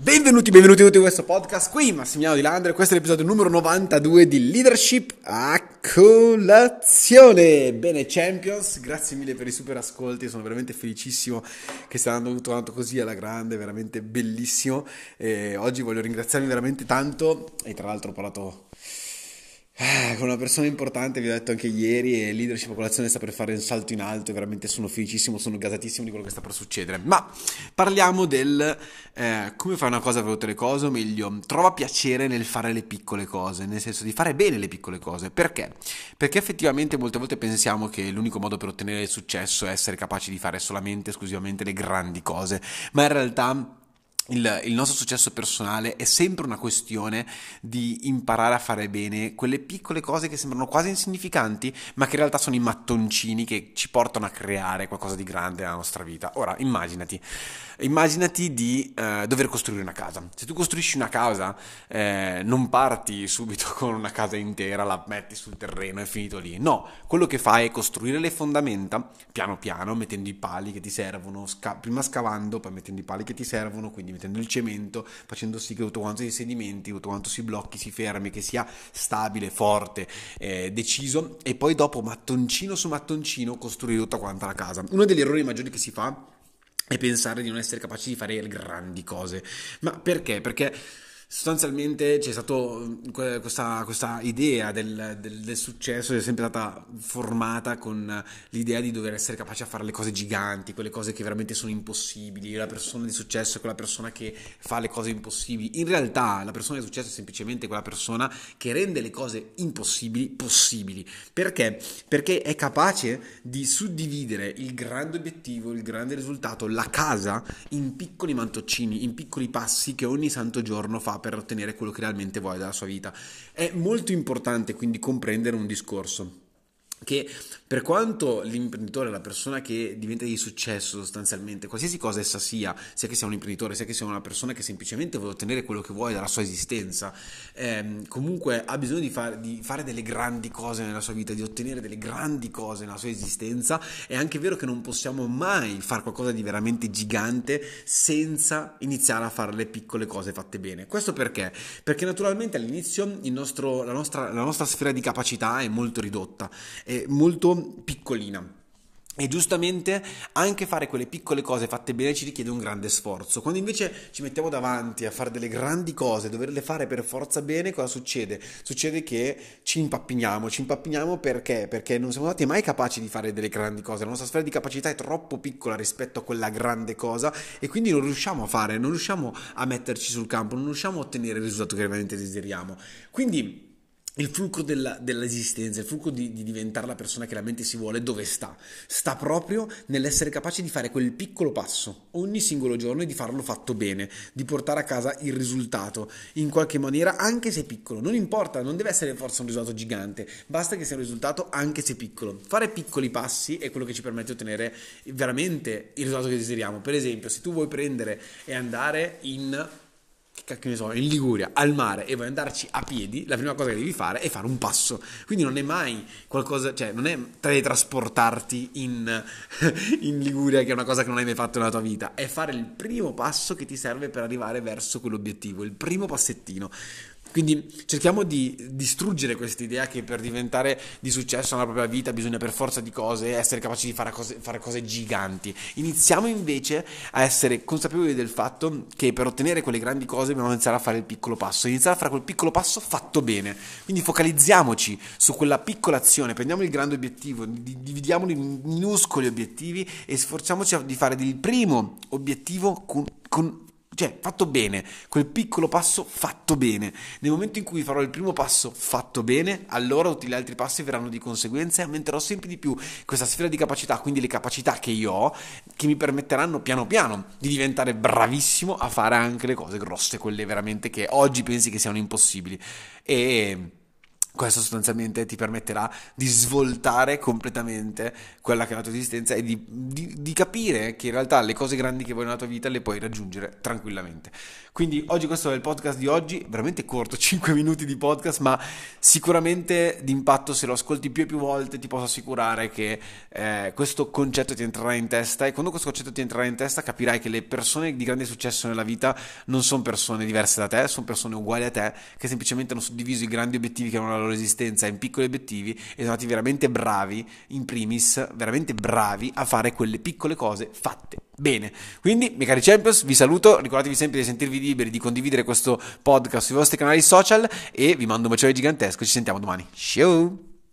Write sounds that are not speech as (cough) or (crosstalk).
Benvenuti, benvenuti tutti in questo podcast. Qui Massimiliano Di Landre, questo è l'episodio numero 92 di Leadership a colazione. Bene, Champions, grazie mille per i super ascolti, sono veramente felicissimo che stia andando tutto quanto così alla grande, veramente bellissimo. E oggi voglio ringraziarvi veramente tanto e tra l'altro ho parlato eh, con una persona importante, vi ho detto anche ieri, e leadership popolazione sta per fare un salto in alto e veramente sono felicissimo, sono gasatissimo di quello che sta per succedere. Ma parliamo del eh, come fare una cosa per tutte le cose, o meglio, trova piacere nel fare le piccole cose, nel senso di fare bene le piccole cose. Perché? Perché effettivamente molte volte pensiamo che l'unico modo per ottenere il successo è essere capaci di fare solamente, esclusivamente le grandi cose, ma in realtà il, il, nostro successo personale è sempre una questione di imparare a fare bene quelle piccole cose che sembrano quasi insignificanti, ma che in realtà sono i mattoncini che ci portano a creare qualcosa di grande nella nostra vita. Ora, immaginati, immaginati di eh, dover costruire una casa. Se tu costruisci una casa, eh, non parti subito (laughs) con una casa intera, la metti sul terreno e è finito lì. No, quello che fai è costruire le fondamenta piano piano, mettendo i pali che ti servono, sca- prima scavando, poi mettendo i pali che ti servono, quindi mettendo il cemento, facendo sì che tutto quanto si sedimenti, tutto quanto si blocchi, si fermi, che sia stabile, forte, eh, deciso e poi dopo mattoncino su mattoncino costruire tutta quanta la casa. Uno degli errori maggiori che si fa è pensare di non essere capaci di fare grandi cose. Ma perché? Perché sostanzialmente c'è stata questa, questa, idea del, del, del, successo, è sempre stata formata con l'idea di dover essere capaci a fare le cose giganti, quelle cose che veramente sono impossibili. La persona di successo è quella persona che fa le cose impossibili. In realtà la persona di successo è semplicemente quella persona che rende le cose impossibili possibili. Perché? Perché è capace di suddividere il grande obiettivo, il grande risultato, la casa in piccoli mantoncini, in piccoli passi che ogni santo giorno fa per ottenere quello che realmente vuole dalla sua vita. È molto importante quindi comprendere un discorso che per quanto l'imprenditore, la persona che diventa di successo sostanzialmente, qualsiasi cosa essa sia, sia che sia un imprenditore, sia che sia una persona che semplicemente vuole ottenere quello che vuole dalla sua esistenza, ehm, comunque ha bisogno di, far, di, fare delle grandi cose nella sua vita, di ottenere delle grandi cose nella sua esistenza, è anche vero che non possiamo mai fare qualcosa di veramente gigante senza iniziare a fare le piccole cose fatte bene. Questo perché? Perché naturalmente all'inizio nostro, la, nostra, la nostra sfera di capacità è molto ridotta è molto piccolina. E giustamente anche fare quelle piccole cose fatte bene ci richiede un grande sforzo. Quando invece ci mettiamo davanti a fare delle grandi cose, doverle fare per forza bene, cosa succede? Succede che ci impappiniamo, ci impappiniamo perché? Perché non siamo stati mai capaci di fare delle grandi cose, la nostra sfera di capacità è troppo piccola rispetto a quella grande cosa e quindi non riusciamo a fare, non riusciamo a metterci sul campo, non riusciamo a ottenere il risultato che veramente desideriamo. Quindi il fulcro della, dell'esistenza, il fulcro di, di, diventare la persona che realmente si vuole, dove sta? Sta proprio nell'essere capaci di fare quel piccolo passo ogni singolo giorno e di farlo fatto bene, di portare a casa il risultato in qualche maniera, anche se piccolo. Non importa, non deve essere forse un risultato gigante, basta che sia un risultato anche se piccolo. Fare piccoli passi è quello che ci permette di ottenere veramente il risultato che desideriamo. Per esempio, se tu vuoi prendere e andare in che ne so, in Liguria, al mare e vuoi andarci a piedi, la prima cosa che devi fare è fare un passo. Quindi non è mai qualcosa, cioè non è teletrasportarti in, (laughs) in Liguria, che è una cosa che non hai mai fatto nella tua vita, è fare il primo passo che ti serve per arrivare verso quell'obiettivo, il primo passettino. Quindi cerchiamo di distruggere questa idea che per diventare di successo nella propria vita bisogna per forza di cose essere capaci di fare cose, fare cose, giganti. Iniziamo invece a essere consapevoli del fatto che per ottenere quelle grandi cose dobbiamo iniziare a fare il piccolo passo, iniziare a fare quel piccolo passo fatto bene. Quindi focalizziamoci su quella piccola azione, prendiamo il grande obiettivo, dividiamolo in minuscoli obiettivi e sforziamoci di fare il primo obiettivo con, con cioè, fatto bene, quel piccolo passo fatto bene. Nel momento in cui farò il primo passo fatto bene, allora tutti gli altri passi verranno di conseguenza e aumenterò sempre di più questa sfera di capacità, quindi le capacità che io ho, che mi permetteranno piano piano di diventare bravissimo a fare anche le cose grosse, quelle veramente che oggi pensi che siano impossibili. E questo sostanzialmente ti permetterà di svoltare completamente quella che è la tua esistenza e di, di, di, capire che in realtà le cose grandi che vuoi nella tua vita le puoi raggiungere tranquillamente. Quindi oggi questo è il podcast di oggi, veramente corto, (laughs) 5 minuti di podcast, ma sicuramente d'impatto se lo ascolti più e più volte ti posso assicurare che eh, questo concetto ti entrerà in testa e quando questo concetto ti entrerà in testa capirai che le persone di grande successo nella vita non sono persone diverse da te, sono persone uguali a te che semplicemente hanno suddiviso i grandi obiettivi che hanno la loro esistenza in piccoli obiettivi e sono stati veramente bravi, in primis, veramente bravi a fare quelle piccole cose fatte bene. Quindi, miei cari Champions, vi saluto, ricordatevi sempre di sentirvi liberi di condividere questo podcast sui vostri canali social e vi mando un bacione gigantesco, ci sentiamo domani. Ciao!